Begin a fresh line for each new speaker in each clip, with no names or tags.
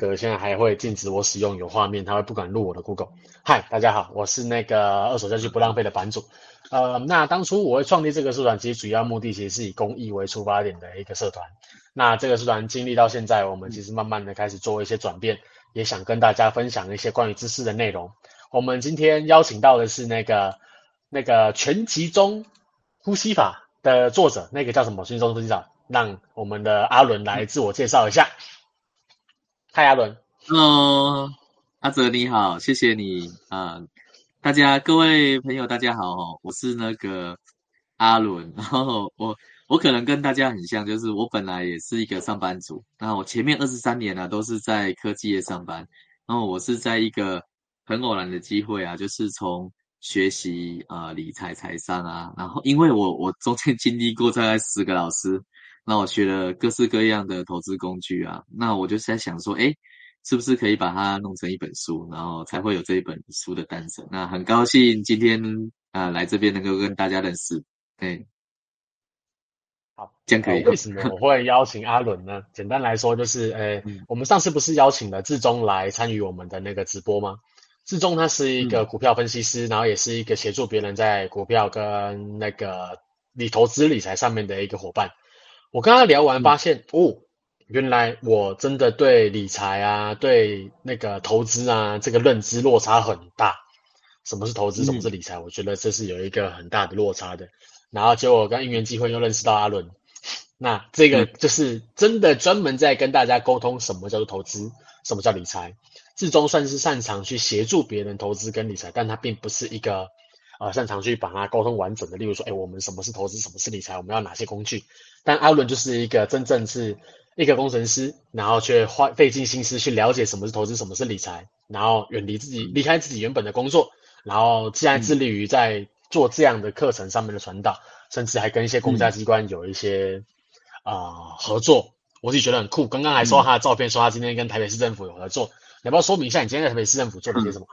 这么严格，现在还会禁止我使用有画面，他会不敢录我的 Google。嗨，大家好，我是那个二手教具不浪费的版主。呃，那当初我会创立这个社团，其实主要目的其实是以公益为出发点的一个社团。那这个社团经历到现在，我们其实慢慢的开始做一些转变，也想跟大家分享一些关于知识的内容。我们今天邀请到的是那个那个全集中呼吸法的作者，那个叫什么？全集中呼吸法，让我们的阿伦来自我介绍一下。嗨，阿伦。
Hello，阿泽你好，谢谢你啊、大家各位朋友大家好，我是那个阿伦。然后我我可能跟大家很像，就是我本来也是一个上班族，然后我前面二十三年呢、都是在科技业上班。然后我是在一个很偶然的机会啊，就是从学习啊、理财财商啊，然后因为我我中间经历过大概十个老师。那我学了各式各样的投资工具啊，那我就在想说，哎，是不是可以把它弄成一本书，然后才会有这一本书的诞生？那很高兴今天啊、呃、来这边能够跟大家认识。对，
好，
这样可以。
为什么我会邀请阿伦呢？简单来说就是，呃，嗯、我们上次不是邀请了志忠来参与我们的那个直播吗？志忠他是一个股票分析师，嗯、然后也是一个协助别人在股票跟那个理投资理财上面的一个伙伴。我跟他聊完，发现、嗯、哦，原来我真的对理财啊，对那个投资啊，这个认知落差很大。什么是投资？什么是理财？嗯、我觉得这是有一个很大的落差的。然后结果我跟因缘机会又认识到阿伦，那这个就是真的专门在跟大家沟通什么叫做投资，什么叫理财。志忠算是擅长去协助别人投资跟理财，但他并不是一个。呃，擅长去把它沟通完整的，例如说，哎，我们什么是投资，什么是理财，我们要哪些工具？但阿伦就是一个真正是一个工程师，然后却花费尽心思去了解什么是投资，什么是理财，然后远离自己，离开自己原本的工作，然后既然致力于在做这样的课程上面的传导，甚至还跟一些公家机关有一些啊、呃、合作，我自己觉得很酷。刚刚还收到他的照片，说他今天跟台北市政府有合作，你要不要说明一下你今天在台北市政府做了些什么？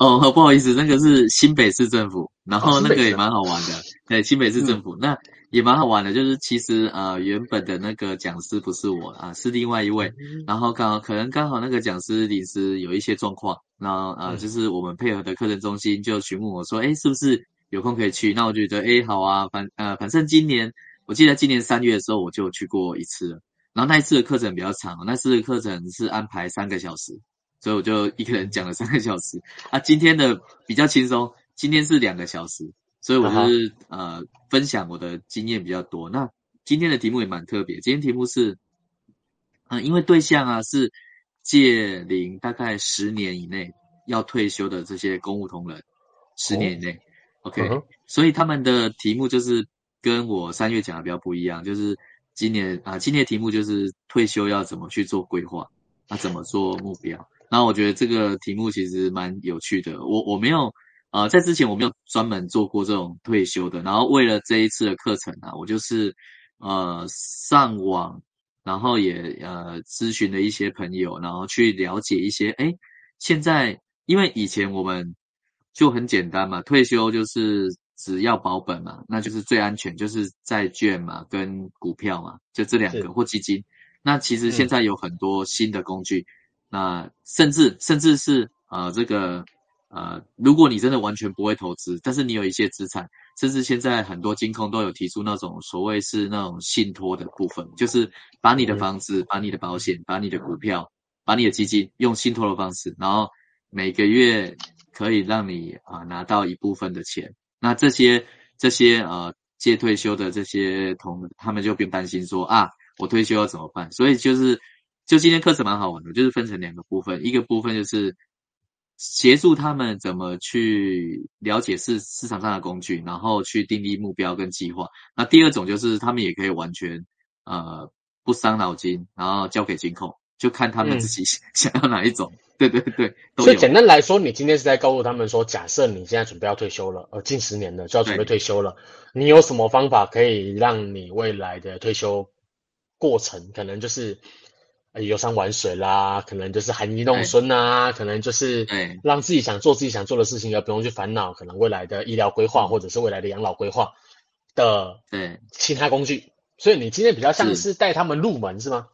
哦，不好意思，那个是新北市政府，然后那个也蛮好玩的，对，新北市政府，嗯、那也蛮好玩的，就是其实呃原本的那个讲师不是我啊，是另外一位，嗯、然后刚好可能刚好那个讲师临时有一些状况，然后呃就是我们配合的课程中心就询问我说，哎是不是有空可以去？那我就觉得哎好啊，反呃反正今年我记得今年三月的时候我就去过一次了，然后那一次的课程比较长，那次的课程是安排三个小时。所以我就一个人讲了三个小时啊，今天的比较轻松，今天是两个小时，所以我就是呃分享我的经验比较多。那今天的题目也蛮特别，今天题目是，嗯、呃，因为对象啊是届龄大概十年以内要退休的这些公务同仁，十年以内、哦、，OK，、嗯、所以他们的题目就是跟我三月讲的比较不一样，就是今年啊、呃，今年的题目就是退休要怎么去做规划，那、啊、怎么做目标？那我觉得这个题目其实蛮有趣的。我我没有呃，在之前我没有专门做过这种退休的。然后为了这一次的课程啊，我就是呃上网，然后也呃咨询了一些朋友，然后去了解一些。诶，现在因为以前我们就很简单嘛，退休就是只要保本嘛，那就是最安全，就是债券嘛跟股票嘛，就这两个或基金。那其实现在有很多新的工具。嗯那甚至甚至是呃这个呃，如果你真的完全不会投资，但是你有一些资产，甚至现在很多金控都有提出那种所谓是那种信托的部分，就是把你的房子、把你的保险、把你的股票、把你的基金用信托的方式，然后每个月可以让你啊、呃、拿到一部分的钱。那这些这些呃借退休的这些同他们就不用担心说啊我退休要怎么办，所以就是。就今天课程蛮好玩的，就是分成两个部分，一个部分就是协助他们怎么去了解市市场上的工具，然后去定立目标跟计划。那第二种就是他们也可以完全呃不伤脑筋，然后交给金控，就看他们自己 想要哪一种。嗯、对对对，
所以简单来说，你今天是在告诉他们说，假设你现在准备要退休了，呃，近十年了就要准备退休了，你有什么方法可以让你未来的退休过程可能就是。游山玩水啦，可能就是含饴弄孙啊，可能就是让自己想做自己想做的事情，而不用去烦恼可能未来的医疗规划或者是未来的养老规划的其他工具。所以你今天比较像是。带他们入门是吗？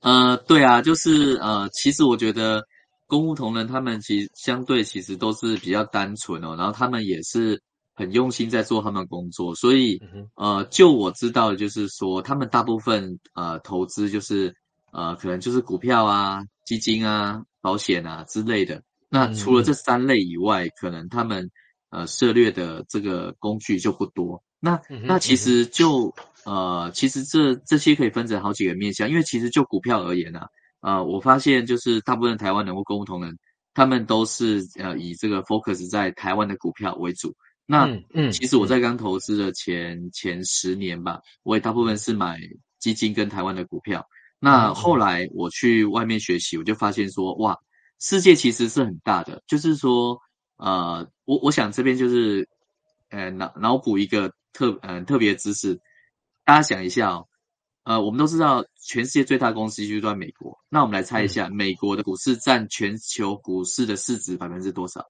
呃，对啊，就是呃，其实我觉得公务同仁他们其实相对其实都是比较单纯哦，然后他们也是很用心在做他们工作，所以呃，就我知道的就是说，他们大部分呃投资就是呃可能就是股票啊、基金啊、保险啊之类的。那除了这三类以外，可能他们呃涉猎的这个工具就不多。那那其实就。呃，其实这这些可以分成好几个面向，因为其实就股票而言呢，啊，呃，我发现就是大部分台湾人或公务同仁，他们都是呃以这个 focus 在台湾的股票为主。那嗯，嗯其实我在刚投资的前、嗯、前十年吧，我也大部分是买基金跟台湾的股票。那后来我去外面学习，我就发现说，哇，世界其实是很大的。就是说，呃，我我想这边就是呃脑脑补一个特嗯、呃、特别的知识。大家想一下哦，呃，我们都知道全世界最大公司就是在美国。那我们来猜一下，嗯、美国的股市占全球股市的市值百分之多少？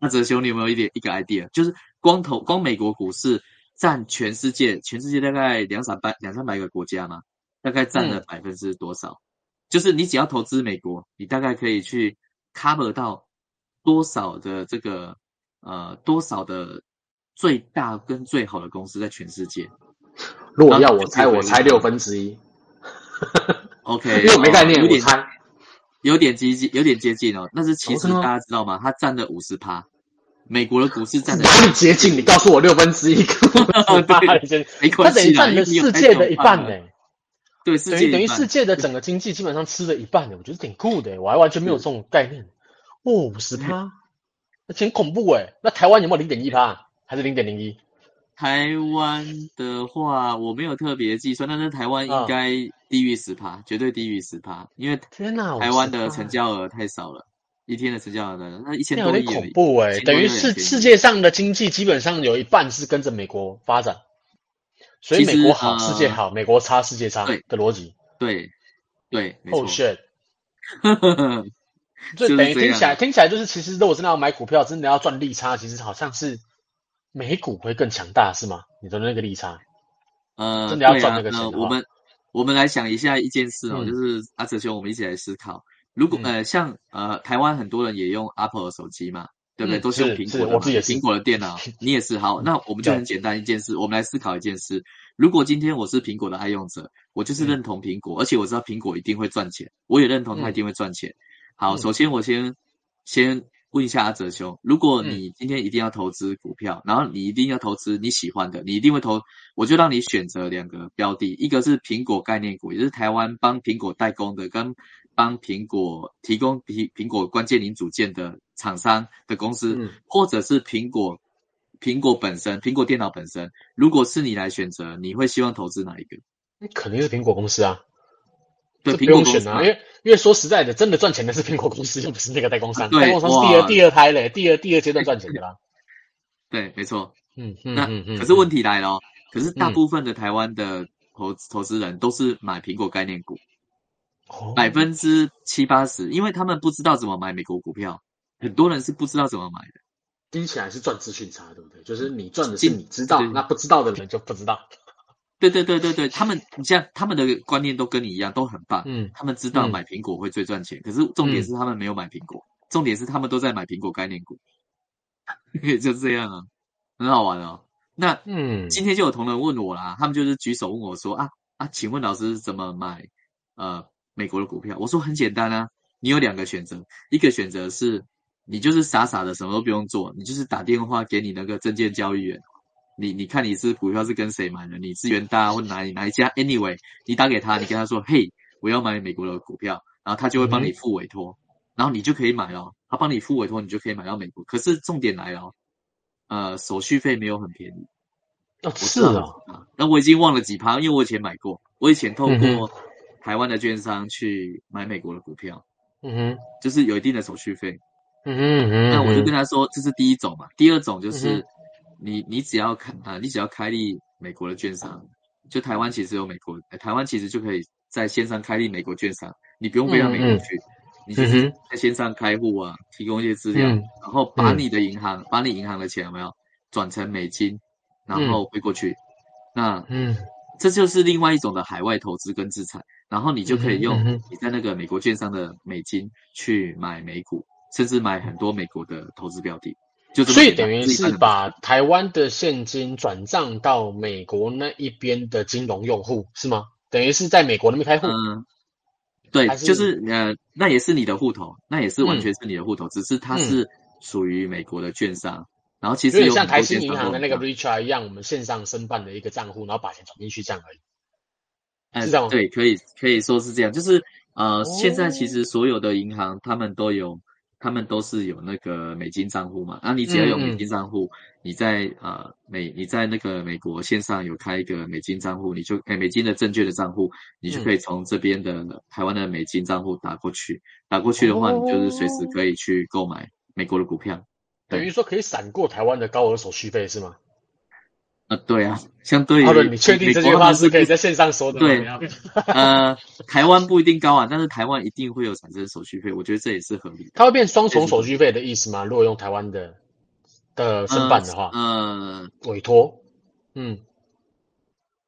那哲兄，你有没有一点一个 idea？就是光投光美国股市占全世界，全世界大概两三百两三百个国家嘛，大概占了百分之多少？嗯、就是你只要投资美国，你大概可以去 cover 到多少的这个呃多少的最大跟最好的公司在全世界？
如果要我猜，我猜六分之一。
OK，
因为我没概念，有点猜，
有点接近，有点接近哦。但是其实大家知道吗？它占了五十趴，美国的股市占了
哪里接近？你告诉我六分之一，五十趴，它等于占了世界的一半呢。
对，
等于等于世界的整个经济基本上吃了一半呢。我觉得挺酷的，我还完全没有这种概念。哦，五十趴，那挺恐怖哎。那台湾有没有零点一趴？还是零点零一？
台湾的话，我没有特别计算，但是台湾应该低于十趴，绝对低于十趴，因为天哪，台湾的成交额太少了，一天的成交额的那一千多亿，
有点恐怖诶，等于是世界上的经济基本上有一半是跟着美国发展，所以美国好，世界好，美国差，世界差的逻辑，
对对
，Oh shit，就等于听起来听起来就是，其实如果真的要买股票，真的要赚利差，其实好像是。美股会更强大是吗？你的那个利差，
呃，真的要赚那个钱的话，呃、我们我们来想一下一件事哦，嗯、就是阿哲兄，我们一起来思考，如果、嗯、呃像呃台湾很多人也用 Apple 的手机嘛，对不对？嗯、都是用苹果的，我自己也是苹果的电脑，你也是。好，那我们就很简单一件事，我们来思考一件事：如果今天我是苹果的爱用者，我就是认同苹果，嗯、而且我知道苹果一定会赚钱，我也认同它一定会赚钱。嗯、好，首先我先先。问一下阿哲兄，如果你今天一定要投资股票，嗯、然后你一定要投资你喜欢的，你一定会投，我就让你选择两个标的，一个是苹果概念股，也就是台湾帮苹果代工的，跟帮苹果提供苹苹果关键零组件的厂商的公司，嗯、或者是苹果苹果本身，苹果电脑本身。如果是你来选择，你会希望投资哪一个？
那肯定是苹果公司啊。对，不用选啊，因为因为说实在的，真的赚钱的是苹果公司，又不是那个代工商。代工商是第二第二胎嘞，第二第二阶段赚钱的啦。
对，没错。嗯，那可是问题来了，可是大部分的台湾的投投资人都是买苹果概念股，百分之七八十，因为他们不知道怎么买美国股票，很多人是不知道怎么买的。
听起来是赚资讯差，对不对？就是你赚的是你知道，那不知道的人就不知道。
对对对对对，他们你像他们的观念都跟你一样，都很棒。嗯，他们知道买苹果会最赚钱，嗯、可是重点是他们没有买苹果，嗯、重点是他们都在买苹果概念股，就这样啊，很好玩哦。那嗯，今天就有同仁问我啦，他们就是举手问我说啊啊，请问老师怎么买呃美国的股票？我说很简单啊，你有两个选择，一个选择是你就是傻傻的什么都不用做，你就是打电话给你那个证券交易员。你你看你是股票是跟谁买的？你是元大或哪里哪一家？Anyway，你打给他，你跟他说，嘿，我要买美国的股票，然后他就会帮你付委托，嗯、然后你就可以买了。他帮你付委托，你就可以买到美国。可是重点来了，呃，手续费没有很便宜。
哦，是啊。
那我已经忘了几趴，因为我以前买过，我以前透过台湾的券商去买美国的股票，嗯哼，就是有一定的手续费。嗯嗯，嗯，那我就跟他说，这是第一种嘛，第二种就是。嗯你你只要开啊，你只要开立美国的券商，就台湾其实有美国，台湾其实就可以在线上开立美国券商，你不用飞到美国去，你就是在线上开户啊，提供一些资料，嗯、然后把你的银行，嗯、把你银行的钱有没有转成美金，然后汇过去，嗯、那嗯，这就是另外一种的海外投资跟资产，然后你就可以用你在那个美国券商的美金去买美股，甚至买很多美国的投资标的。就
所以等于是把台湾的现金转账到美国那一边的金融用户是吗？等于是在美国那边开户？
嗯，对，就是呃，那也是你的户头，那也是完全是你的户头，嗯、只是它是属于美国的券商。然后其实有
像台新银行的那个 Richard 一样，我们线上申办的一个账户，然后把钱转进去这样而已。
哎，是这样吗？对，可以可以说是这样。就是呃，现在其实所有的银行他们都有。他们都是有那个美金账户嘛，啊你只要有美金账户，你在呃美你在那个美国线上有开一个美金账户，你就诶美金的证券的账户，你就可以从这边的台湾的美金账户打过去，打过去的话，你就是随时可以去购买美国的股票，
等于说可以闪过台湾的高额手续费是吗？
啊，对啊，相对于，
你确定这句话是可以在线上说的吗？
对，呃，台湾不一定高啊，但是台湾一定会有产生手续费，我觉得这也是合理的。
它会变双重手续费的意思吗？如果用台湾的的申办的话，
嗯，呃
委托，嗯，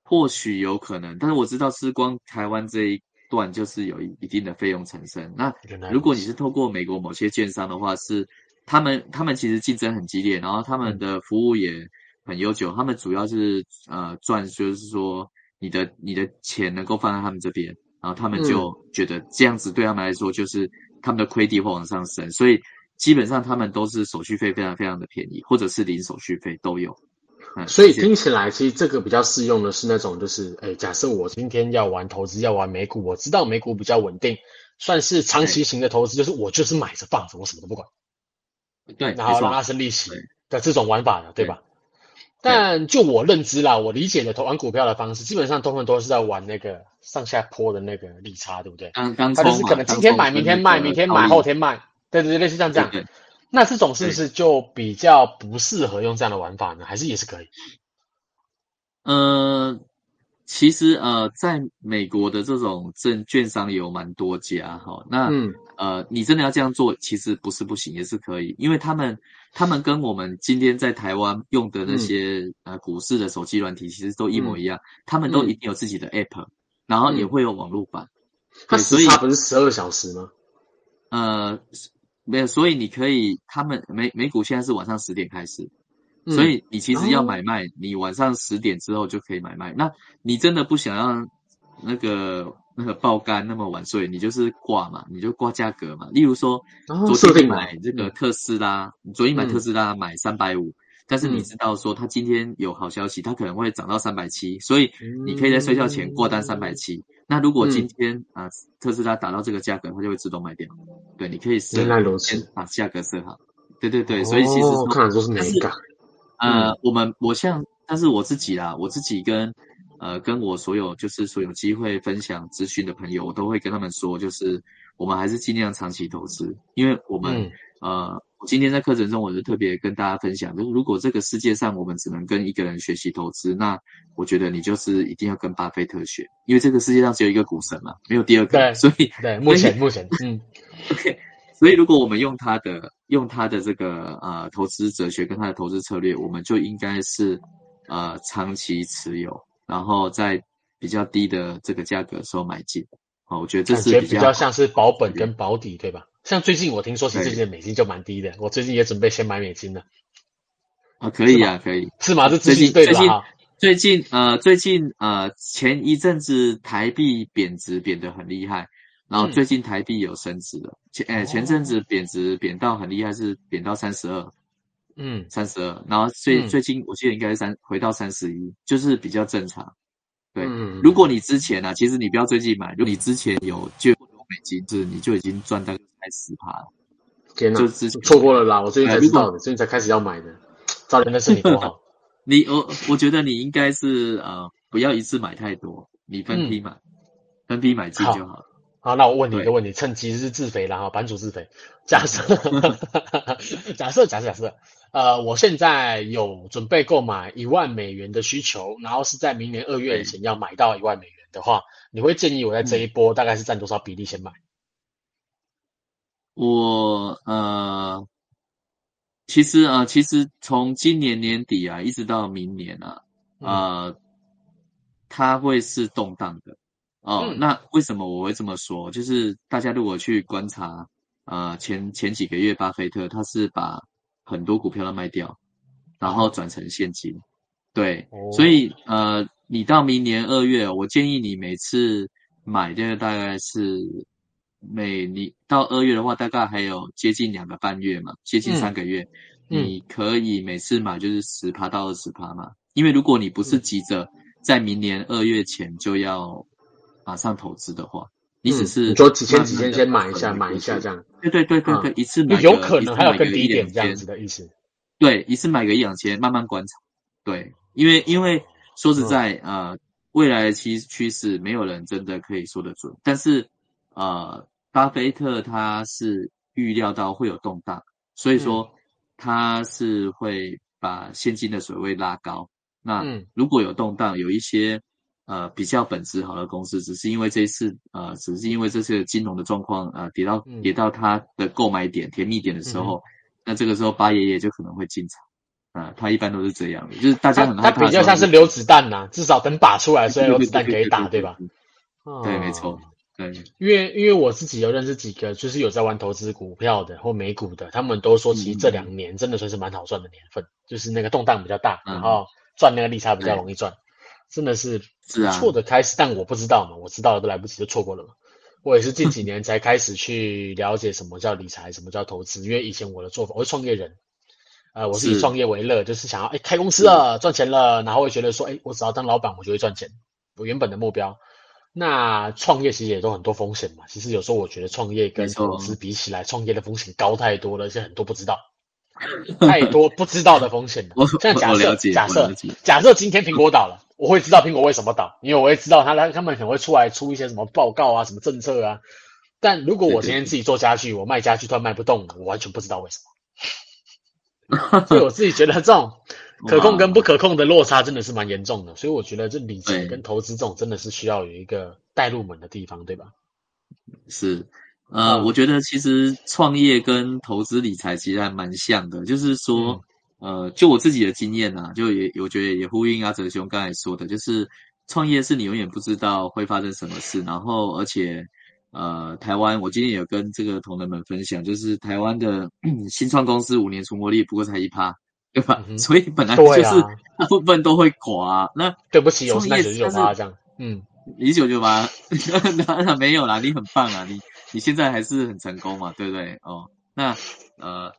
或许有可能，但是我知道是光台湾这一段就是有一一定的费用产生。那如果你是透过美国某些券商的话，是他们他们其实竞争很激烈，然后他们的服务也。很悠久，他们主要是呃赚，就是说你的你的钱能够放在他们这边，然后他们就觉得这样子对他们来说就是他们的亏地会往上升，所以基本上他们都是手续费非常非常的便宜，或者是零手续费都有。
嗯，所以听起来其实这个比较适用的是那种就是，哎，假设我今天要玩投资，要玩美股，我知道美股比较稳定，算是长期型的投资，就是我就是买着放着，我什么都不管，
对，
然后让它生利息的这种玩法的，对吧？但就我认知啦，我理解的投玩股票的方式，基本上通常都是在玩那个上下坡的那个利差，对不对？
刚刚
他就是可能今天买，明天卖，明天买，后天卖，对对对，类似像这样。那这种是不是就比较不适合用这样的玩法呢？还是也是可以？
呃，其实呃，在美国的这种证券商有蛮多家哈。那嗯。呃，你真的要这样做，其实不是不行，也是可以，因为他们他们跟我们今天在台湾用的那些、嗯、呃股市的手机软体，其实都一模一样，嗯、他们都一定有自己的 app，、嗯、然后也会有网络版。
它时差不是十二小时吗？
呃，没有，所以你可以，他们美美股现在是晚上十点开始，嗯、所以你其实要买卖，你晚上十点之后就可以买卖。那你真的不想要那个？那个爆肝那么晚睡，你就是挂嘛，你就挂价格嘛。例如说，昨天买这个特斯拉，你昨天买特斯拉买三百五，但是你知道说它今天有好消息，它可能会涨到三百七，所以你可以在睡觉前挂单三百七。那如果今天啊特斯拉达到这个价格，它就会自动卖掉。对，你可以先先把价格设好。对对对，所以其实
看来都是美感。
呃，我们我像，但是我自己啦，我自己跟。呃，跟我所有就是所有机会分享资讯的朋友，我都会跟他们说，就是我们还是尽量长期投资，因为我们、嗯、呃，今天在课程中，我就特别跟大家分享，就是如果这个世界上我们只能跟一个人学习投资，那我觉得你就是一定要跟巴菲特学，因为这个世界上只有一个股神嘛，没有第二个，
对，
所以
对，目前 目前嗯，
OK，所以如果我们用他的用他的这个呃投资哲学跟他的投资策略，我们就应该是呃长期持有。然后在比较低的这个价格的时候买进，哦，我觉得这是比较，
比较像是保本跟保底，对吧？像最近我听说，其实最近的美金就蛮低的，我最近也准备先买美金了。
啊，可以啊，可以。
是吗？这最近最近
最近呃最近呃前一阵子台币贬值贬得很厉害，然后最近台币有升值了。前诶前阵子贬值贬到很厉害，是贬到三十二。嗯，三十二，然后最最近我记得应该是三回到三十一，就是比较正常。对，嗯、如果你之前啊，其实你不要最近买，如果你之前有就美金，是你就已经赚大概十趴了。
天哪，
就之前
错过了啦！我最近才知道的，最近才开始要买的。照人的身体多好。
你我我觉得你应该是呃，不要一次买太多，你分批买，嗯、分批买进就好了。
好，那我问你一个问题，对趁机是自肥啦，哈，版主自肥。假设，假设，假设，假设，呃，我现在有准备购买一万美元的需求，然后是在明年二月以前要买到一万美元的话，你会建议我在这一波大概是占多少比例先买？
我呃，其实啊、呃，其实从今年年底啊，一直到明年啊，呃。嗯它会是动荡的哦。
嗯、
那为什么我会这么说？就是大家如果去观察，呃，前前几个月，巴菲特他是把很多股票都卖掉，然后转成现金。对，
哦、
所以呃，你到明年二月，我建议你每次买这个大概是每你到二月的话，大概还有接近两个半月嘛，接近三个月，嗯、你可以每次买就是十趴到二十趴嘛。因为如果你不是急着在明年二月前就要马上投资的话，你只是
你说几千几千先买一下买一下这样，
对对对对对，一次买
有可能还有更低一点这样子的意思。
对，一次买个一两千，慢慢观察。对，因为因为说实在，呃，未来的趋趋势没有人真的可以说得准，但是呃，巴菲特他是预料到会有动荡，所以说他是会把现金的水位拉高。那如果有动荡，有一些呃比较本质好的公司，只是因为这一次呃，只是因为这次金融的状况呃跌到跌到它的购买点甜蜜点的时候，嗯、那这个时候八爷爷就可能会进场啊、呃，他一般都是这样的，就是大家很害怕，
他比较像是留子弹呐、啊，至少等把出来，所以有子弹可以打，对吧？
对，没错，对，
因为因为我自己有认识几个，就是有在玩投资股票的或美股的，他们都说其实这两年真的算是蛮好赚的年份，嗯、就是那个动荡比较大，然后。赚那个利差比较容易赚，真的是不错的开始。但我不知道嘛，我知道了都来不及，就错过了嘛。我也是近几年才开始去了解什么叫理财，什么叫投资。因为以前我的做法，我是创业人，呃，我是以创业为乐，就是想要哎开公司了赚钱了，然后会觉得说哎，我只要当老板我就会赚钱。我原本的目标。那创业其实也都很多风险嘛。其实有时候我觉得创业跟投资比起来，创业的风险高太多了，而且很多不知道。太多不知道的风险了。像假设，假设，假设今天苹果倒了，我会知道苹果为什么倒，因为我会知道他他他们可能会出来出一些什么报告啊，什么政策啊。但如果我今天自己做家具，我卖家具突然卖不动，我完全不知道为什么。所以我自己觉得这种 可控跟不可控的落差真的是蛮严重的。所以我觉得这理财跟投资这种真的是需要有一个带入门的地方，对吧？
是。呃，嗯、我觉得其实创业跟投资理财其实还蛮像的，就是说，嗯、呃，就我自己的经验啊，就也我觉得也呼应阿哲兄刚才说的，就是创业是你永远不知道会发生什么事，然后而且，呃，台湾我今天也有跟这个同仁们分享，就是台湾的 新创公司五年存活率不过才一趴，对吧？嗯、所以本来就是 大部分都会垮。啊、那
对不起，我是那九九八这样，嗯，
一九九八，当然没有啦，你很棒啊，你。你现在还是很成功嘛，对不对？哦，那呃，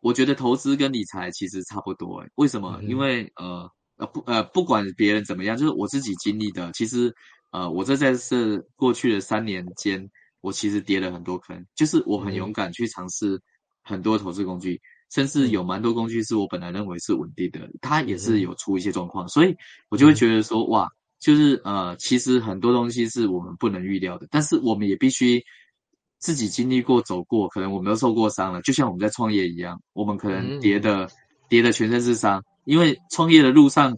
我觉得投资跟理财其实差不多诶，为什么？嗯、因为呃呃不呃不管别人怎么样，就是我自己经历的，其实呃我这在是过去的三年间，我其实跌了很多坑，就是我很勇敢去尝试很多投资工具，嗯、甚至有蛮多工具是我本来认为是稳定的，它也是有出一些状况，嗯、所以我就会觉得说哇，就是呃其实很多东西是我们不能预料的，但是我们也必须。自己经历过、走过，可能我们都受过伤了，就像我们在创业一样，我们可能跌的、嗯、跌的全身是伤，因为创业的路上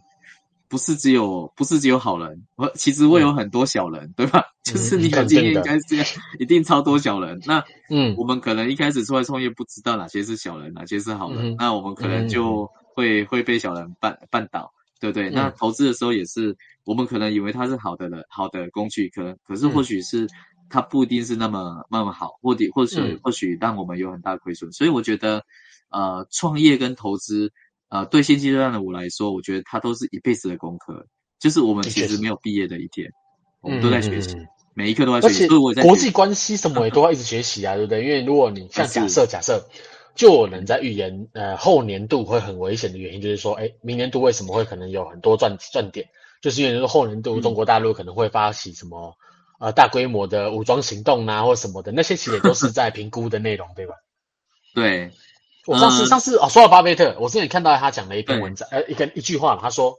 不是只有不是只有好人，我其实会有很多小人，嗯、对吧？就是你有经验应该是这样，一定超多小人。那嗯，我们可能一开始出来创业不知道哪些是小人，哪些是好人，嗯、那我们可能就会、嗯、会被小人绊绊倒，对不对？嗯、那投资的时候也是，我们可能以为它是好的人，好的工具，可能可是或许是。它不一定是那么那么好，或者或许或许让我们有很大亏损，嗯、所以我觉得，呃，创业跟投资，呃，对现阶段的我来说，我觉得它都是一辈子的功课，就是我们其实没有毕业的一天，我们都在学习，嗯、每一刻都在学习。而且国
际关系什么也都要一直学习啊，对不对？因为如果你 像假设假设，就有人在预言，呃，后年度会很危险的原因，就是说，哎，明年度为什么会可能有很多赚赚点？就是因为说后年度中国大陆可能会发起什么？嗯呃，大规模的武装行动啊，或什么的，那些其实也都是 在评估的内容，对吧？
对，
我上次、嗯、上次哦，说到巴菲特，我之前看到他讲了一篇文章，呃，一个一句话嘛，他说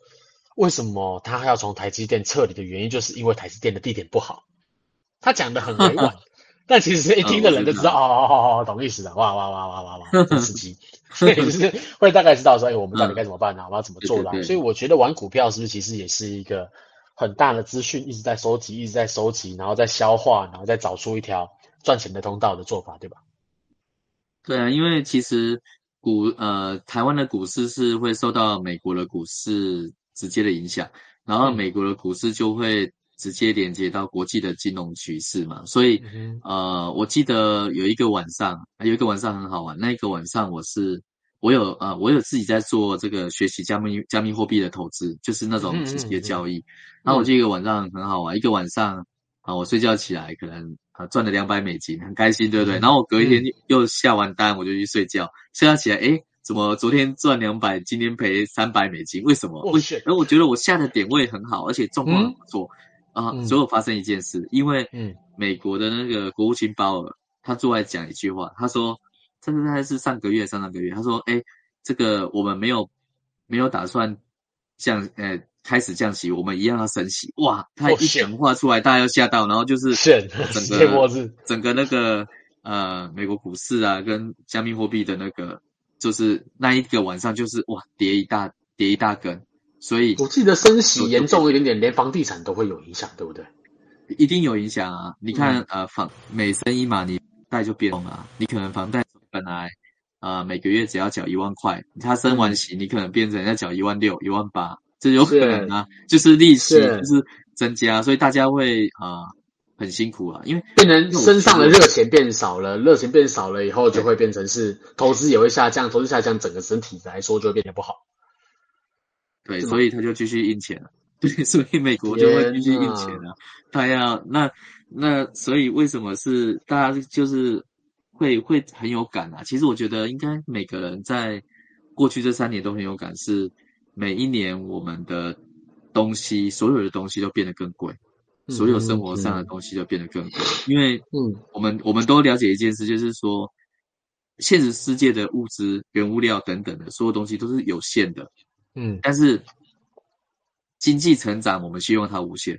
为什么他要从台积电撤离的原因，就是因为台积电的地点不好。他讲的很委婉，但其实一听的人就知道，哦哦哦哦，懂意思的，哇哇哇哇哇哇，很刺激，所以就是 会大概知道说，哎，我们到底该怎么办呢、啊？我们要怎么做啦、啊？对对对，所以我觉得玩股票是不是其实也是一个。很大的资讯一直在收集，一直在收集，然后再消化，然后再找出一条赚钱的通道的做法，对吧？
对啊，因为其实股呃台湾的股市是会受到美国的股市直接的影响，然后美国的股市就会直接连接到国际的金融局势嘛。所以，嗯、呃，我记得有一个晚上，有一个晚上很好玩。那一个晚上，我是我有呃，我有自己在做这个学习加密加密货币的投资，就是那种直接交易。嗯嗯嗯、然后我记得一个晚上很好玩，一个晚上啊，我睡觉起来可能啊赚了两百美金，很开心，对不对？嗯、然后我隔一天又下完单，我就去睡觉，睡觉起来，哎怎么昨天赚两百，今天赔三百美金？为什么？为然后我觉得我下的点位很好，而且状况很不错啊。所以我发生一件事，因为美国的那个国务卿鲍尔他坐来讲一句话，他说：“这个大概是上个月、上上个月，他说，哎，这个我们没有没有打算降，呃，开始降息，我们一样要升息。”哇，他一讲话出来，大家要吓到，然后就是 整个 整个那个呃美国股市啊，跟加密货币的那个。就是那一个晚上，就是哇，跌一大跌一大根，所以
我记得升息严重一点点，连房地产都会有影响，对不对？
一定有影响啊！你看，嗯、呃，房每升一码，你贷就变了。你可能房贷本来呃每个月只要缴一万块，他升完息，你可能变成要缴一万六、一万八，这有可能啊，是就是利息就是增加，所以大家会啊。呃很辛苦啊，因为
变成身上的热钱变少了，热钱变少了以后，就会变成是投资也会下降，投资下降，整个整体来说就会变得不好。
对，所以他就继续印钱了。对，所以美国就会继续印钱了。他要那那，所以为什么是大家就是会会很有感啊？其实我觉得应该每个人在过去这三年都很有感，是每一年我们的东西，所有的东西都变得更贵。所有生活上的东西都变得更贵，因为嗯，我们我们都了解一件事，就是说，现实世界的物资、原物料等等的所有东西都是有限的，嗯，但是经济成长，我们希望它无限，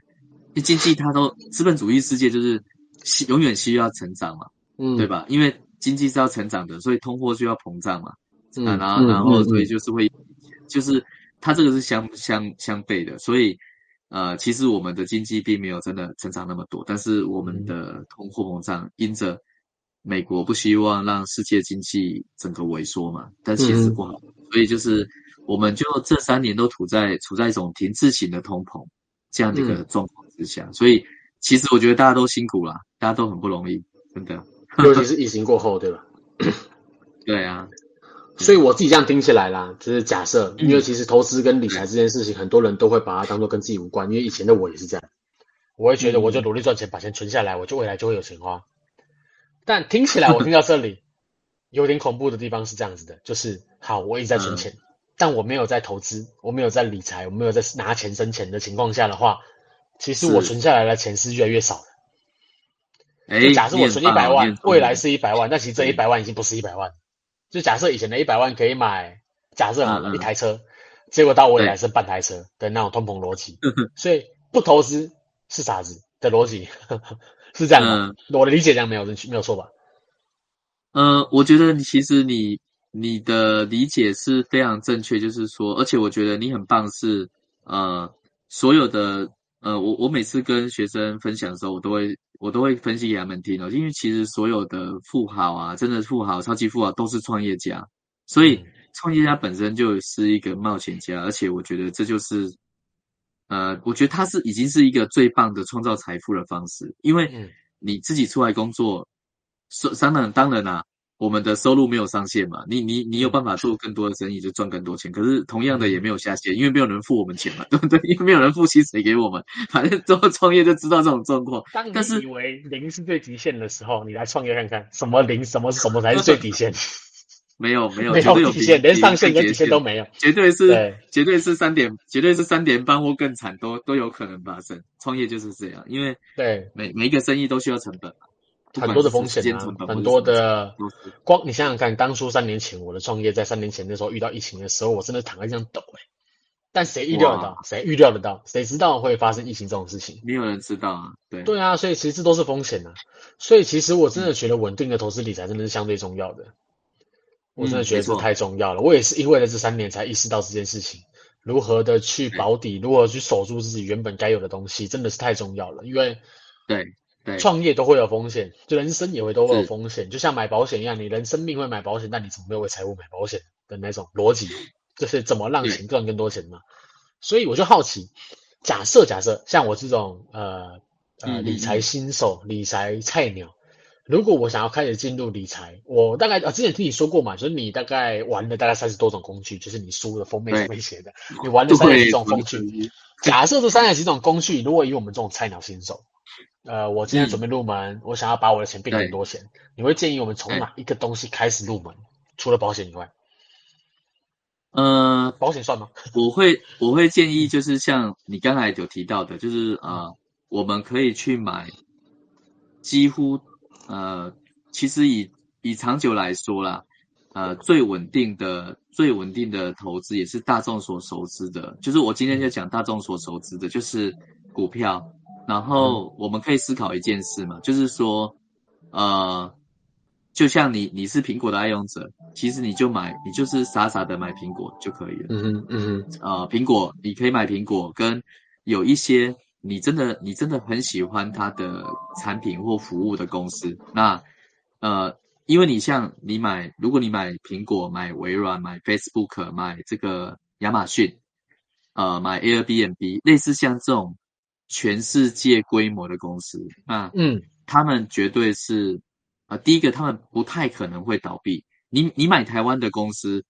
因为经济它都资本主义世界就是永远需要成长嘛，嗯，对吧？因为经济是要成长的，所以通货就要膨胀嘛，嗯，啊、然后然后所以就是会，就是它这个是相相相悖的，所以。呃，其实我们的经济并没有真的成长那么多，但是我们的通货膨胀，因着美国不希望让世界经济整个萎缩嘛，但其实不好，嗯、所以就是我们就这三年都处在处在一种停滞型的通膨这样的一个状况之下，嗯、所以其实我觉得大家都辛苦了，大家都很不容易，真的，
尤其是疫情过后，对吧？
对啊。
所以我自己这样听起来啦，就是假设，因为其实投资跟理财这件事情，很多人都会把它当做跟自己无关。因为以前的我也是这样，我会觉得我就努力赚钱，把钱存下来，我就未来就会有钱花。但听起来，我听到这里 有点恐怖的地方是这样子的，就是好，我一直在存钱，但我没有在投资，我没有在理财，我没有在拿钱生钱的情况下的话，其实我存下来的钱是越来越少的。哎，假设我存一百万，未来是一百万，但其实这一百万已经不是一百万。就假设以前的一百万可以买，假设一台车，嗯、结果到未来是半台车的那种通膨逻辑，所以不投资是傻子的逻辑，是这样的。嗯、我的理解这样没有没有错吧？
嗯，我觉得其实你你的理解是非常正确，就是说，而且我觉得你很棒是，是呃所有的呃我我每次跟学生分享的时候，我都会。我都会分析给他们听哦，因为其实所有的富豪啊，真的富豪、超级富豪都是创业家，所以创业家本身就是一个冒险家，而且我觉得这就是，呃，我觉得他是已经是一个最棒的创造财富的方式，因为你自己出来工作，说当然当然啦。我们的收入没有上限嘛？你你你有办法做更多的生意，就赚更多钱。可是同样的也没有下限，因为没有人付我们钱嘛，对不对？因为没有人付薪水给我们。反正做创业就知道这种状况。
当你以为零是最极限的时候，你来创业看看，什么零，什么什么才是最底线？
没有没有
没有底线，连上限跟底线都没有，
绝对是绝对是三点，绝对是三点半或更惨都都有可能发生。创业就是这样，因为对每每一个生意都需要成本嘛。
很多的风险啊，很多的光你想想看，当初三年前我的创业，在三年前的时候遇到疫情的时候，我真的躺在这样抖哎。但谁预料得到？谁预料得到？谁知道会发生疫情这种事情？
没有人知道啊。对
对啊，所以其实这都是风险啊。所以其实我真的觉得稳定的投资理财真的是相对重要的。我真的觉得这太重要了。我也是因为了这三年才意识到这件事情，如何的去保底，如何去守住自己原本该有的东西，真的是太重要了。因为
对。
创业都会有风险，就人生也会都会有风险，就像买保险一样，你人生命会买保险，但你怎么没有为财务买保险的那种逻辑？就是怎么让钱赚更多钱嘛？所以我就好奇，假设假设像我这种呃呃理财新手、理财菜鸟，如果我想要开始进入理财，我大概啊之前听你说过嘛，就是你大概玩了大概三十多种工具，就是你书的封面上面写的，你玩了三十几种工具。假设这三十几种工序，如果以我们这种菜鸟新手，呃，我今天准备入门，嗯、我想要把我的钱变更多钱，你会建议我们从哪一个东西开始入门？除了保险以外？
呃，
保险算吗？
我会我会建议，就是像你刚才有提到的，就是呃，我们可以去买，几乎呃，其实以以长久来说啦，呃，最稳定的最稳定的投资也是大众所熟知的，就是我今天就讲大众所熟知的，就是股票。然后我们可以思考一件事嘛，就是说，呃。就像你你是苹果的爱用者，其实你就买，你就是傻傻的买苹果就可以了。
嗯哼嗯嗯，
呃，苹果你可以买苹果，跟有一些你真的你真的很喜欢它的产品或服务的公司，那呃，因为你像你买，如果你买苹果、买微软、买 Facebook、买这个亚马逊，呃，买 Airbnb，类似像这种全世界规模的公司，那嗯，他们绝对是。呃，第一个，他们不太可能会倒闭。你你买台湾的公司，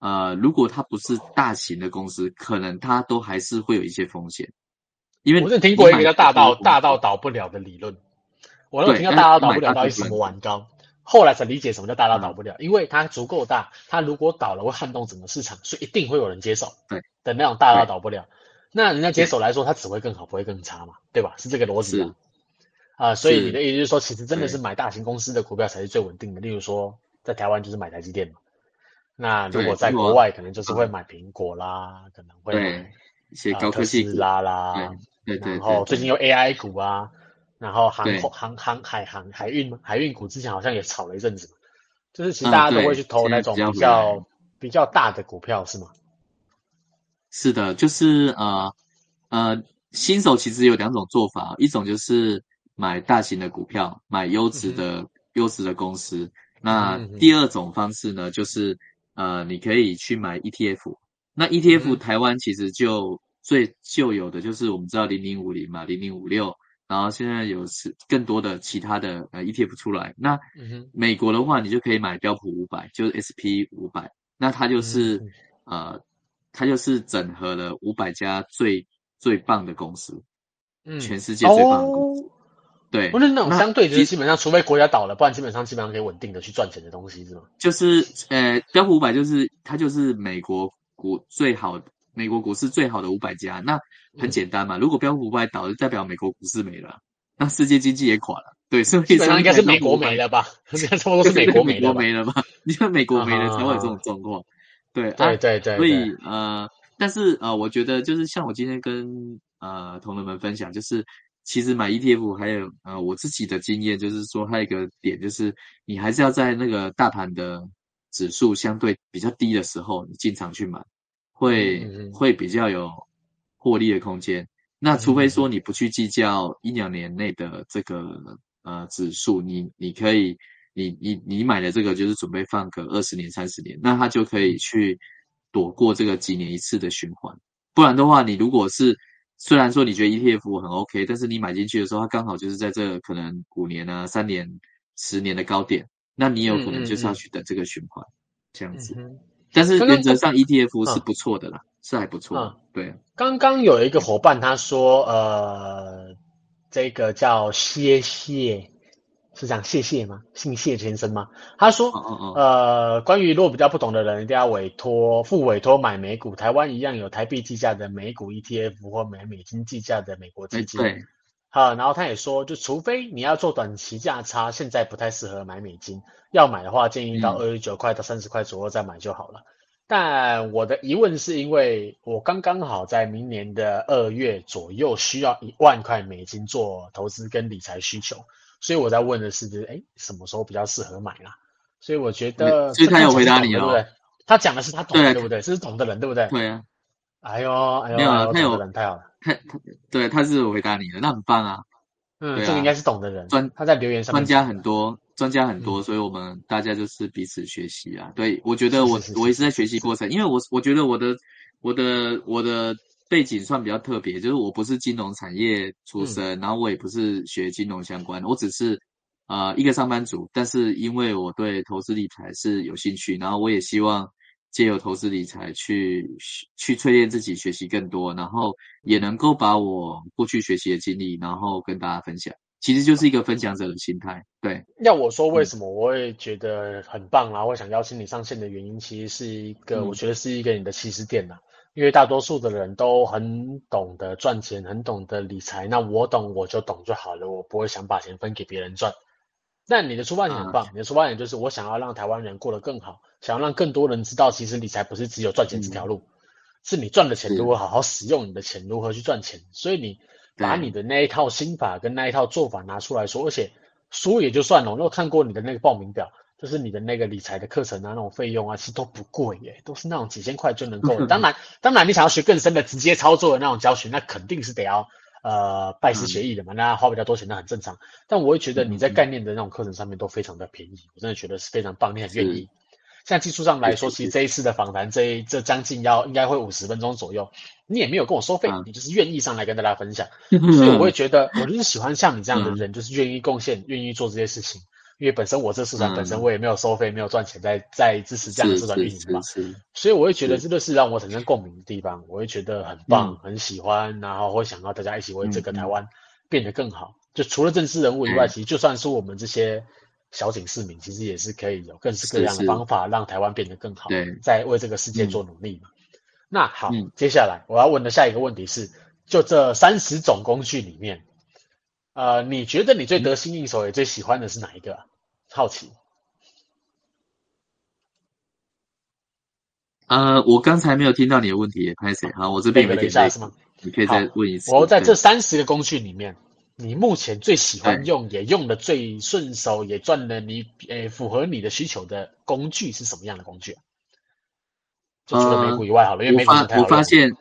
呃，如果它不是大型的公司，可能它都还是会有一些风险。因为
我是听过一个叫大到大到倒不了的理论。我有听到大到倒不了到底什么玩高，后来才理解什么叫大到倒不了，因为它足够大，它如果倒了会撼动整个市场，所以一定会有人接手。
对
的那种大到倒不了，那人家接手来说，它只会更好，不会更差嘛，对吧？是这个逻辑啊。啊、呃，所以你的意思是说，其实真的是买大型公司的股票才是最稳定的。例如说，在台湾就是买台积电嘛。那如果在国外，可能就是会买苹果啦，可能会买
一些高科技股、
呃、特斯拉啦。
对对，对，
然后最近有 AI 股啊，然后航空航航海航海运，海运股之前好像也炒了一阵子。就是其实大家都会去投那种比较比较，比较大的股票，是吗？
是的，就是呃呃，新手其实有两种做法，一种就是。买大型的股票，买优质的、嗯、优质的公司。那第二种方式呢，就是呃，你可以去买 ETF。那 ETF 台湾其实就最旧有的就是我们知道零零五零嘛，零零五六，然后现在有是更多的其他的呃 ETF 出来。那美国的话，你就可以买标普五百，就是 SP 五百。那它就是呃，它就是整合了五百家最最棒的公司，嗯全世界最棒的公司。哦对，
不是那种相对就是基本上，除非国家倒了，不然基本上基本上可以稳定的去赚钱的东西，是吗？
就是呃，标普五百就是它就是美国股最好的，美国股市最好的五百家。那很简单嘛，如果标普五百倒，就代表美国股市没了，那世界经济也垮了。对，所以
应该是美国没了吧？应该差不多是美国美国，
没了吧？你看美国没了才会有这种状况。对，
对对对。
所以呃，但是呃，我觉得就是像我今天跟呃同仁们分享，就是。其实买 ETF 还有呃，我自己的经验就是说，还有一个点就是，你还是要在那个大盘的指数相对比较低的时候，你进场去买，会会比较有获利的空间。那除非说你不去计较一两年内的这个呃指数，你你可以，你你你买的这个就是准备放个二十年、三十年，那它就可以去躲过这个几年一次的循环。不然的话，你如果是虽然说你觉得 ETF 很 OK，但是你买进去的时候，它刚好就是在这可能五年啊、三年、十年的高点，那你有可能就是要去等这个循环，这样子。嗯、但是原则上 ETF 是不错的啦，是还不错。嗯、对。
刚刚有一个伙伴他说，呃，这个叫谢谢。是讲谢谢吗？姓谢先生吗？他说，哦哦哦呃，关于如果比较不懂的人，一定要委托、付委托买美股。台湾一样有台币计价的美股 ETF 或买美金计价的美国基金。
对。
好，然后他也说，就除非你要做短期价差，现在不太适合买美金。要买的话，建议到二十九块到三十块左右再买就好了。嗯、但我的疑问是因为我刚刚好在明年的二月左右需要一万块美金做投资跟理财需求。所以我在问的是，就是哎，什么时候比较适合买啦？所以我觉得，
所以他有回答你了，
对不对？他讲的是他懂的，对不对？这是懂的人，对不对？
对啊。
哎呦，哎呦，
没有啊，他有
人太好了，
他他对他是有回答你的，那很棒啊。
嗯，这个应该是懂的人。
专
他在留言上，
专家很多，专家很多，所以我们大家就是彼此学习啊。对，我觉得我我也是在学习过程，因为我我觉得我的我的我的背景算比较特别，就是我不是金融产业出身，嗯、然后我也不是学金融相关的，我只是呃一个上班族。但是因为我对投资理财是有兴趣，然后我也希望借由投资理财去去淬炼自己，学习更多，然后也能够把我过去学习的经历，然后跟大家分享。其实就是一个分享者的心态。对，
要我说为什么我会觉得很棒，然后会想邀请你上线的原因，其实是一个，嗯、我觉得是一个你的起始点呐。因为大多数的人都很懂得赚钱，很懂得理财。那我懂，我就懂就好了，我不会想把钱分给别人赚。但你的出发点很棒，你的出发点就是我想要让台湾人过得更好，想要让更多人知道，其实理财不是只有赚钱这条路，嗯、是你赚的钱如何好好使用你的钱，如何去赚钱。所以你把你的那一套心法跟那一套做法拿出来说，而且书也就算了，我有看过你的那个报名表。就是你的那个理财的课程啊，那种费用啊，其实都不贵耶，都是那种几千块就能够的。当然，当然你想要学更深的直接操作的那种教学，那肯定是得要呃拜师学艺的嘛，那花比较多钱，那很正常。但我会觉得你在概念的那种课程上面都非常的便宜，我真的觉得是非常棒，你很愿意。像技术上来说，其实这一次的访谈，这一这将近要应该会五十分钟左右，你也没有跟我收费，你就是愿意上来跟大家分享，所以我会觉得我就是喜欢像你这样的人，就是愿意贡献，愿意做这些事情。因为本身我这社团本身我也没有收费，嗯、没有赚钱在在支持这样的社团运营嘛，所以我会觉得这个是让我产生共鸣的地方，我会觉得很棒，嗯、很喜欢，然后会想要大家一起为这个台湾变得更好。嗯、就除了政治人物以外，嗯、其实就算是我们这些小井市民，其实也是可以有各式各样的方法让台湾变得更好，对，在为这个世界做努力嘛。嗯、那好，嗯、接下来我要问的下一个问题是，就这三十种工具里面。呃，你觉得你最得心应手也最喜欢的是哪一个？好奇。
呃，我刚才没有听到你的问题，拍谁？好，我这边有点累，是吗？你可以再问一次。
我在这三十个工具里面，你目前最喜欢用，也用的最顺手，也赚了你，诶，符合你的需求的工具是什么样的工具啊？就除了美股以外，好了，因为美股太好了。
我发现，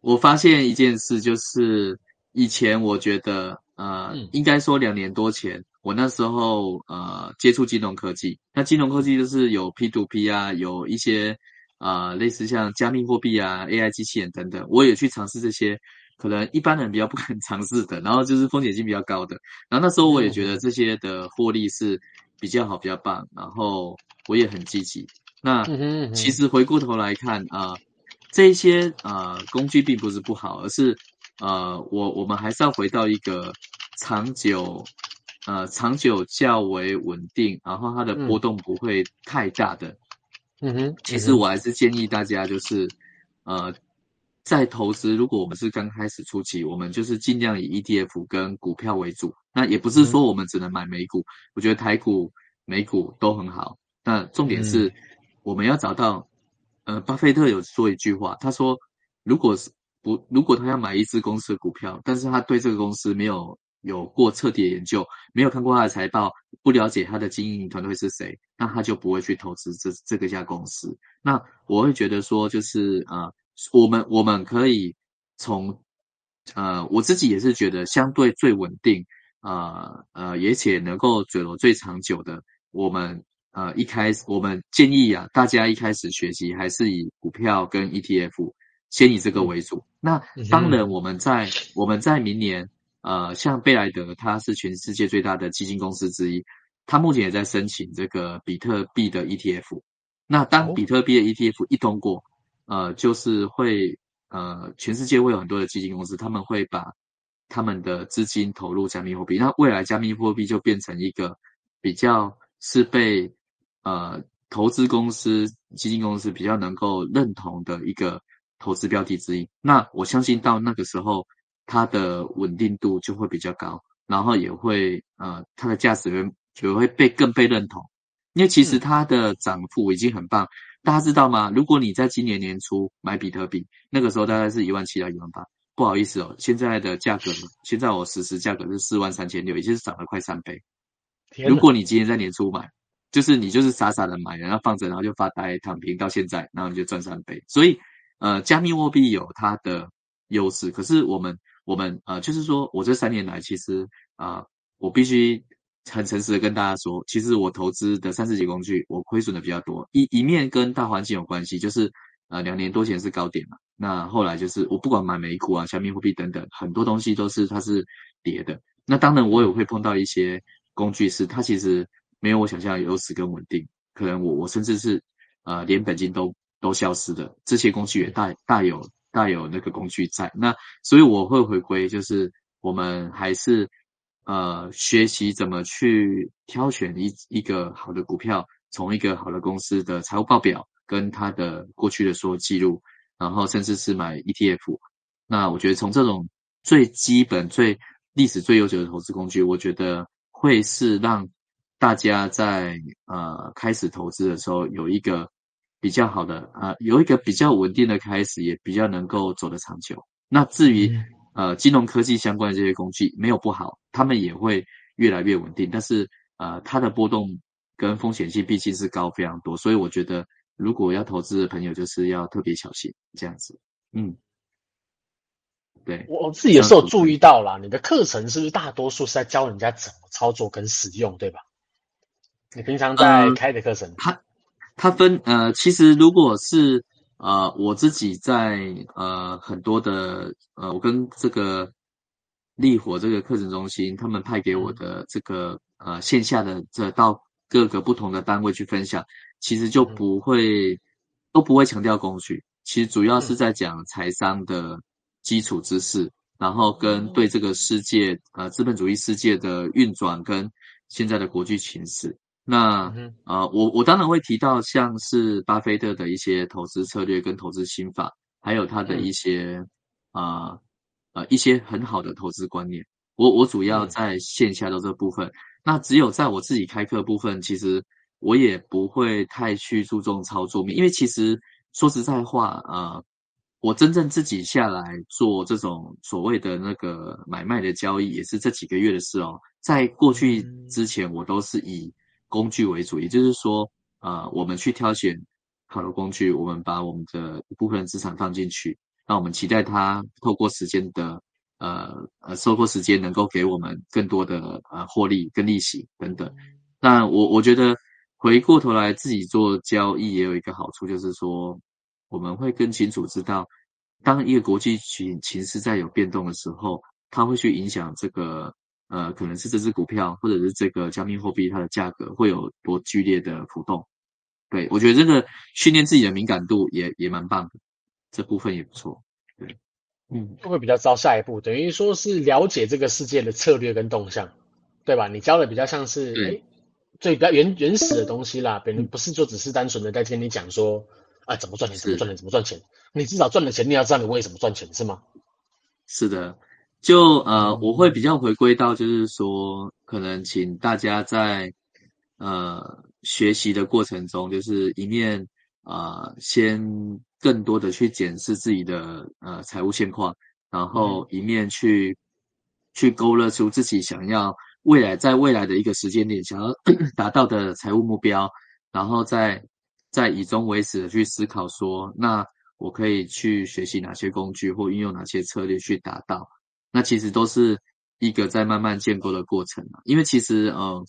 我发现一件事，就是以前我觉得。呃，嗯、应该说两年多前，我那时候呃接触金融科技，那金融科技就是有 P to P 啊，有一些呃类似像加密货币啊、AI 机器人等等，我也去尝试这些可能一般人比较不敢 尝试的，然后就是风险性比较高的。然后那时候我也觉得这些的获利是比较好、比较棒，然后我也很积极。那其实回过头来看啊、呃，这一些呃工具并不是不好，而是。呃，我我们还是要回到一个长久，呃，长久较为稳定，然后它的波动不会太大的。嗯哼，其实我还是建议大家，就是呃，在投资，如果我们是刚开始初期，我们就是尽量以 ETF 跟股票为主。那也不是说我们只能买美股，我觉得台股、美股都很好。那重点是，我们要找到，呃，巴菲特有说一句话，他说，如果是不，如果他要买一支公司的股票，但是他对这个公司没有有过彻底的研究，没有看过他的财报，不了解他的经营团队是谁，那他就不会去投资这这个家公司。那我会觉得说，就是呃，我们我们可以从呃，我自己也是觉得相对最稳定，呃呃，也且能够走最长久的，我们呃一开始我们建议啊，大家一开始学习还是以股票跟 ETF。先以这个为主。那当然，我们在我们在明年，呃，像贝莱德，它是全世界最大的基金公司之一，它目前也在申请这个比特币的 ETF。那当比特币的 ETF 一通过，呃，就是会呃，全世界会有很多的基金公司，他们会把他们的资金投入加密货币。那未来加密货币就变成一个比较是被呃投资公司、基金公司比较能够认同的一个。投资标的之一，那我相信到那个时候，它的稳定度就会比较高，然后也会呃，它的价值会就会被更被认同，因为其实它的涨幅已经很棒，大家知道吗？如果你在今年年初买比特币，那个时候大概是一万七到一万八，不好意思哦，现在的价格，现在我实时价格是四万三千六，已经是涨了快三倍。如果你今年在年初买，就是你就是傻傻的买，然后放着，然后就发呆躺平到现在，然后你就赚三倍，所以。呃，加密货币有它的优势，可是我们我们呃，就是说我这三年来，其实啊、我必须很诚实的跟大家说，其实我投资的三十几工具，我亏损的比较多。一一面跟大环境有关系，就是呃两年多前是高点嘛，那后来就是我不管买美股啊、加密货币等等，很多东西都是它是跌的。那当然我也会碰到一些工具是它其实没有我想象的有死跟稳定，可能我我甚至是呃连本金都都消失的，这些工具也大大有大有那个工具在。那所以我会回归，就是我们还是呃学习怎么去挑选一一个好的股票，从一个好的公司的财务报表跟它的过去的所有记录，然后甚至是买 ETF。那我觉得从这种最基本、最历史最悠久的投资工具，我觉得会是让大家在呃开始投资的时候有一个。比较好的啊、呃，有一个比较稳定的开始，也比较能够走得长久。那至于呃金融科技相关的这些工具，没有不好，他们也会越来越稳定。但是呃，它的波动跟风险性毕竟是高非常多，所以我觉得如果要投资的朋友，就是要特别小心这样子。嗯，对，
我我自己也是有注意到啦，你的课程是不是大多数是在教人家怎么操作跟使用，对吧？你平常在开的课程。
它分呃，其实如果是呃我自己在呃很多的呃，我跟这个立火这个课程中心，他们派给我的这个呃线下的这到各个不同的单位去分享，其实就不会都不会强调工具，其实主要是在讲财商的基础知识，然后跟对这个世界呃资本主义世界的运转跟现在的国际情势。那呃，我我当然会提到像是巴菲特的一些投资策略跟投资心法，还有他的一些啊呃，呃一些很好的投资观念。我我主要在线下的这部分，那只有在我自己开课部分，其实我也不会太去注重操作面，因为其实说实在话，呃，我真正自己下来做这种所谓的那个买卖的交易，也是这几个月的事哦。在过去之前，我都是以工具为主，也就是说，呃，我们去挑选好的工具，我们把我们的一部分资产放进去，那我们期待它透过时间的，呃呃，收获时间能够给我们更多的呃获利跟利息等等。那我我觉得回过头来自己做交易也有一个好处，就是说我们会更清楚知道，当一个国际情情势在有变动的时候，它会去影响这个。呃，可能是这只股票或者是这个加密货币，它的价格会有多剧烈的浮动。对，我觉得这个训练自己的敏感度也也蛮棒的，这部分也不错。对，
嗯，会比较招下一步，等于说是了解这个世界的策略跟动向，对吧？你教的比较像是哎，最比较原原始的东西啦，别人不是就只是单纯的在跟你讲说啊怎么赚钱，怎么赚钱，怎么赚钱。你至少赚了钱，你要知道你为什么赚钱，是吗？
是的。就呃，我会比较回归到，就是说，可能请大家在呃学习的过程中，就是一面啊、呃，先更多的去检视自己的呃财务现况，然后一面去去勾勒出自己想要未来在未来的一个时间点想要 达到的财务目标，然后再再以终为始的去思考说，那我可以去学习哪些工具或运用哪些策略去达到。那其实都是一个在慢慢建构的过程嘛，因为其实呃，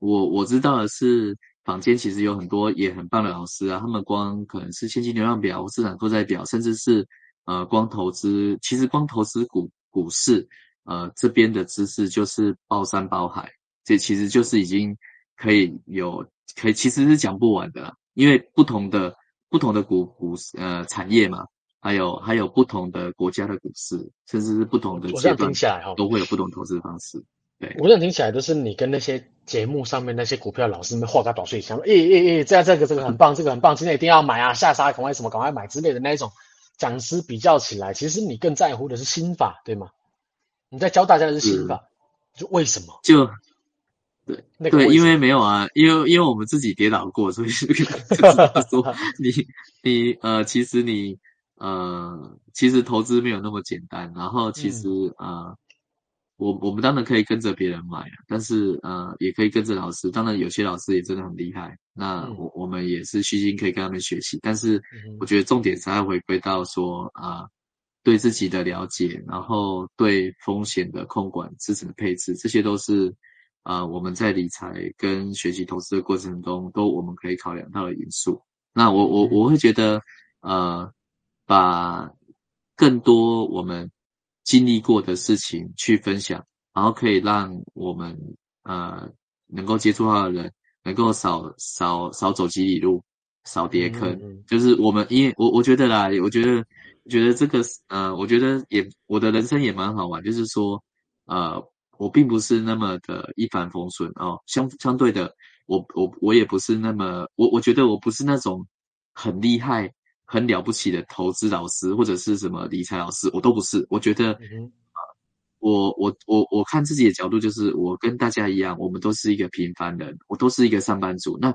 我我知道的是，坊间其实有很多也很棒的老师啊，他们光可能是现金流量表或资产负债表，甚至是呃光投资，其实光投资股股市，呃这边的知识就是包山包海，这其实就是已经可以有可以其实是讲不完的啦，因为不同的不同的股股呃产业嘛。还有还有不同的国家的股市，甚至是不同的阶段，都会有不同投资方式。对，
我这样听起来都是你跟那些节目上面那些股票老师们画个短碎想说，诶诶诶，这样这个这个很棒，这个很棒，今天一定要买啊，下杀赶快什么赶快买之类的那一种讲师比较起来，其实你更在乎的是心法，对吗？你在教大家的是心法，就为什么？
就对，那个对，因为没有啊，因为因为我们自己跌倒过，所以 就知道说你你呃，其实你。呃，其实投资没有那么简单。然后其实、嗯、呃，我我们当然可以跟着别人买，但是呃，也可以跟着老师。当然有些老师也真的很厉害，那我我们也是虚心可以跟他们学习。但是我觉得重点是要回归到说啊、呃，对自己的了解，然后对风险的控管、资产的配置，这些都是啊、呃，我们在理财跟学习投资的过程中都我们可以考量到的因素。那我我我会觉得呃。把更多我们经历过的事情去分享，然后可以让我们呃能够接触到的人能够少少少走几里路，少跌坑。嗯嗯，就是我们因为我我觉得啦，我觉得觉得这个呃，我觉得也我的人生也蛮好玩，就是说呃，我并不是那么的一帆风顺哦，相相对的，我我我也不是那么我我觉得我不是那种很厉害。很了不起的投资老师或者是什么理财老师，我都不是。我觉得，呃，我我我我看自己的角度就是，我跟大家一样，我们都是一个平凡人，我都是一个上班族。那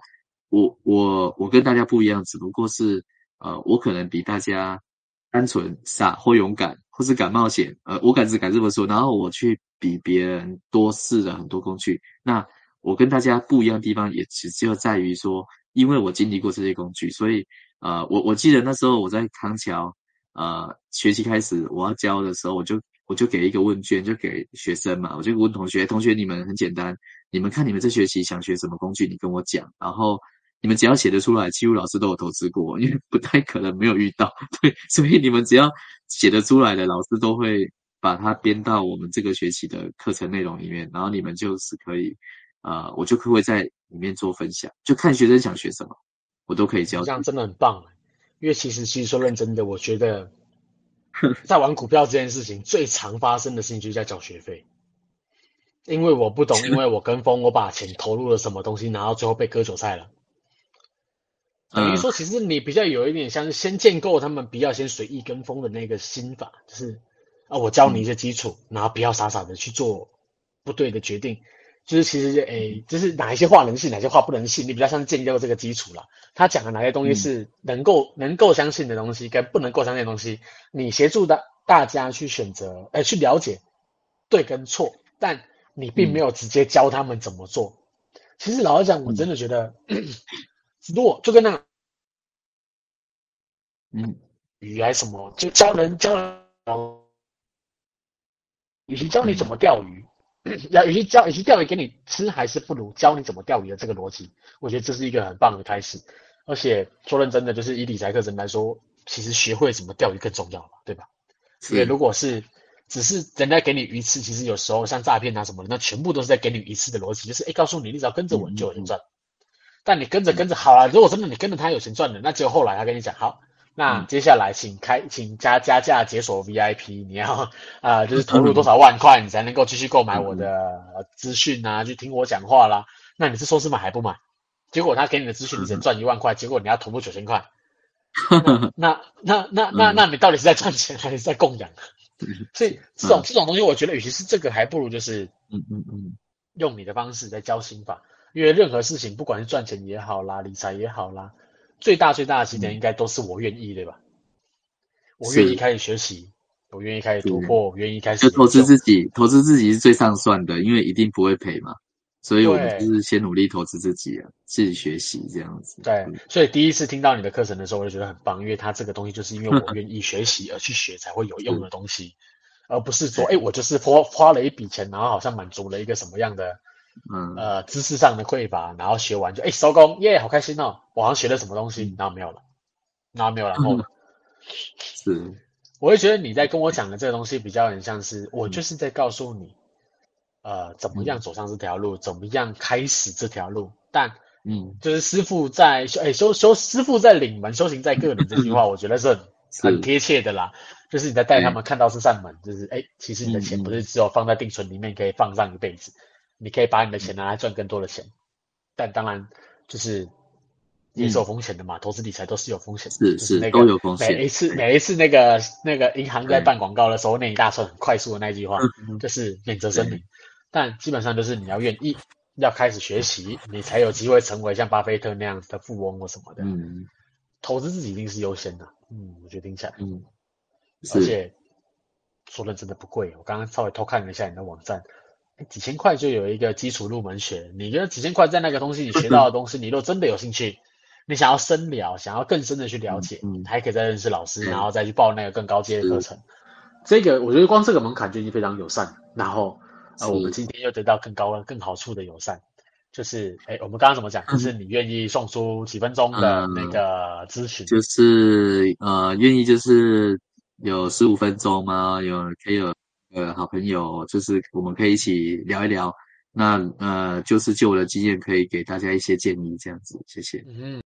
我我我跟大家不一样，只不过是呃，我可能比大家单纯、傻或勇敢，或是敢冒险。呃，我敢只敢这么说。然后我去比别人多试了很多工具。那我跟大家不一样的地方，也只就在于说，因为我经历过这些工具，所以。呃，我我记得那时候我在康桥，呃，学期开始我要教的时候，我就我就给一个问卷，就给学生嘛，我就问同学，同学你们很简单，你们看你们这学期想学什么工具，你跟我讲，然后你们只要写得出来，几乎老师都有投资过，因为不太可能没有遇到，对，所以你们只要写得出来的，老师都会把它编到我们这个学期的课程内容里面，然后你们就是可以，呃，我就会在里面做分享，就看学生想学什么。我都可以教，
这样真的很棒。因为其实，其实说认真的，我觉得 在玩股票这件事情最常发生的事情就是在缴学费。因为我不懂，因为我跟风，我把钱投入了什么东西，然后最后被割韭菜了。等于说，其实你比较有一点像是先建构他们不要先随意跟风的那个心法，就是啊，我教你一些基础，然后不要傻傻的去做不对的决定。就是其实，诶，就是哪一些话能信，哪些话不能信，你比较像建构这个基础了。他讲的哪些东西是能够、嗯、能够相信的东西，跟不能够相信的东西，你协助大大家去选择，诶，去了解对跟错，但你并没有直接教他们怎么做。嗯、其实老实讲，我真的觉得，嗯、如果就跟那，嗯，鱼还是什么，就教人教人，与其教你怎么钓鱼。要与其教，与其钓鱼给你吃，还是不如教你怎么钓鱼的这个逻辑，我觉得这是一个很棒的开始。而且说认真的，就是以理财课程来说，其实学会怎么钓鱼更重要吧，对吧？因为如果是只是人家给你鱼吃，其实有时候像诈骗啊什么的，那全部都是在给你鱼吃的逻辑，就是诶告诉你，你只要跟着我，你就有钱赚。但你跟着跟着好了，如果真的你跟着他有钱赚的，那只有后来他跟你讲好。那接下来，请开，请加加价解锁 VIP，你要啊、呃，就是投入多少万块，你才能够继续购买我的资讯啊，去听我讲话啦。那你是说是买还不买？结果他给你的资讯，你只赚一万块，结果你要投入九千块。那那那那那你到底是在赚钱还是在供养？所以这种这种东西，我觉得与其是这个，还不如就是嗯嗯嗯，用你的方式在教心法。因为任何事情，不管是赚钱也好啦，理财也好啦。最大最大的起点应该都是我愿意，对吧？我愿意开始学习，我愿意开始突破，我愿意开始。就
投资自己，投资自己是最上算的，因为一定不会赔嘛。所以我们就是先努力投资自己啊，自己学习这样子。
对，所以第一次听到你的课程的时候，我就觉得很棒，因为它这个东西就是因为我愿意学习而去学才会有用的东西，而不是说，哎，我就是花花了一笔钱，然后好像满足了一个什么样的。嗯，呃，知识上的匮乏，然后学完就哎收工，耶，好开心哦！我好像学了什么东西，然后没有了，然后没有 然后了。
是，
我会觉得你在跟我讲的这个东西比较很像是，我就是在告诉你，呃，怎么样走上这条路，怎么样开始这条路。但，嗯，就是师傅在修，哎，修修，师傅在领门，修行在个人这句话，我觉得是很很贴切的啦。就是你在带他们看到这扇门，就是哎，其实你的钱不是只有放在定存里面可以放上一辈子。你可以把你的钱拿来赚更多的钱，但当然就是也是有风险的嘛。投资理财都是有风险的，
是是那个都有风险。
每一次每一次那个那个银行在办广告的时候，那一大串很快速的那句话，就是免责声明。但基本上就是你要愿意要开始学习，你才有机会成为像巴菲特那样子的富翁或什么的。嗯，投资自己一定是优先的。嗯，我觉得听起来，嗯，而且说的真的不贵。我刚刚稍微偷看了一下你的网站。几千块就有一个基础入门学，你觉得几千块在那个东西你学到的东西，你如果真的有兴趣，你想要深聊，想要更深的去了解，嗯，还可以再认识老师，然后再去报那个更高阶的课程。这个我觉得光这个门槛就已经非常友善。然后呃，我们今天又得到更高的、更好处的友善，就是哎，我们刚刚怎么讲？就是你愿意送出几分钟的那个咨询，
就是呃，愿意就是有十五分钟吗？有可以有呃好朋友，就是我们可以一起聊一聊。那呃，就是就我的经验，可以给大家一些建议，这样子，谢谢。
嗯。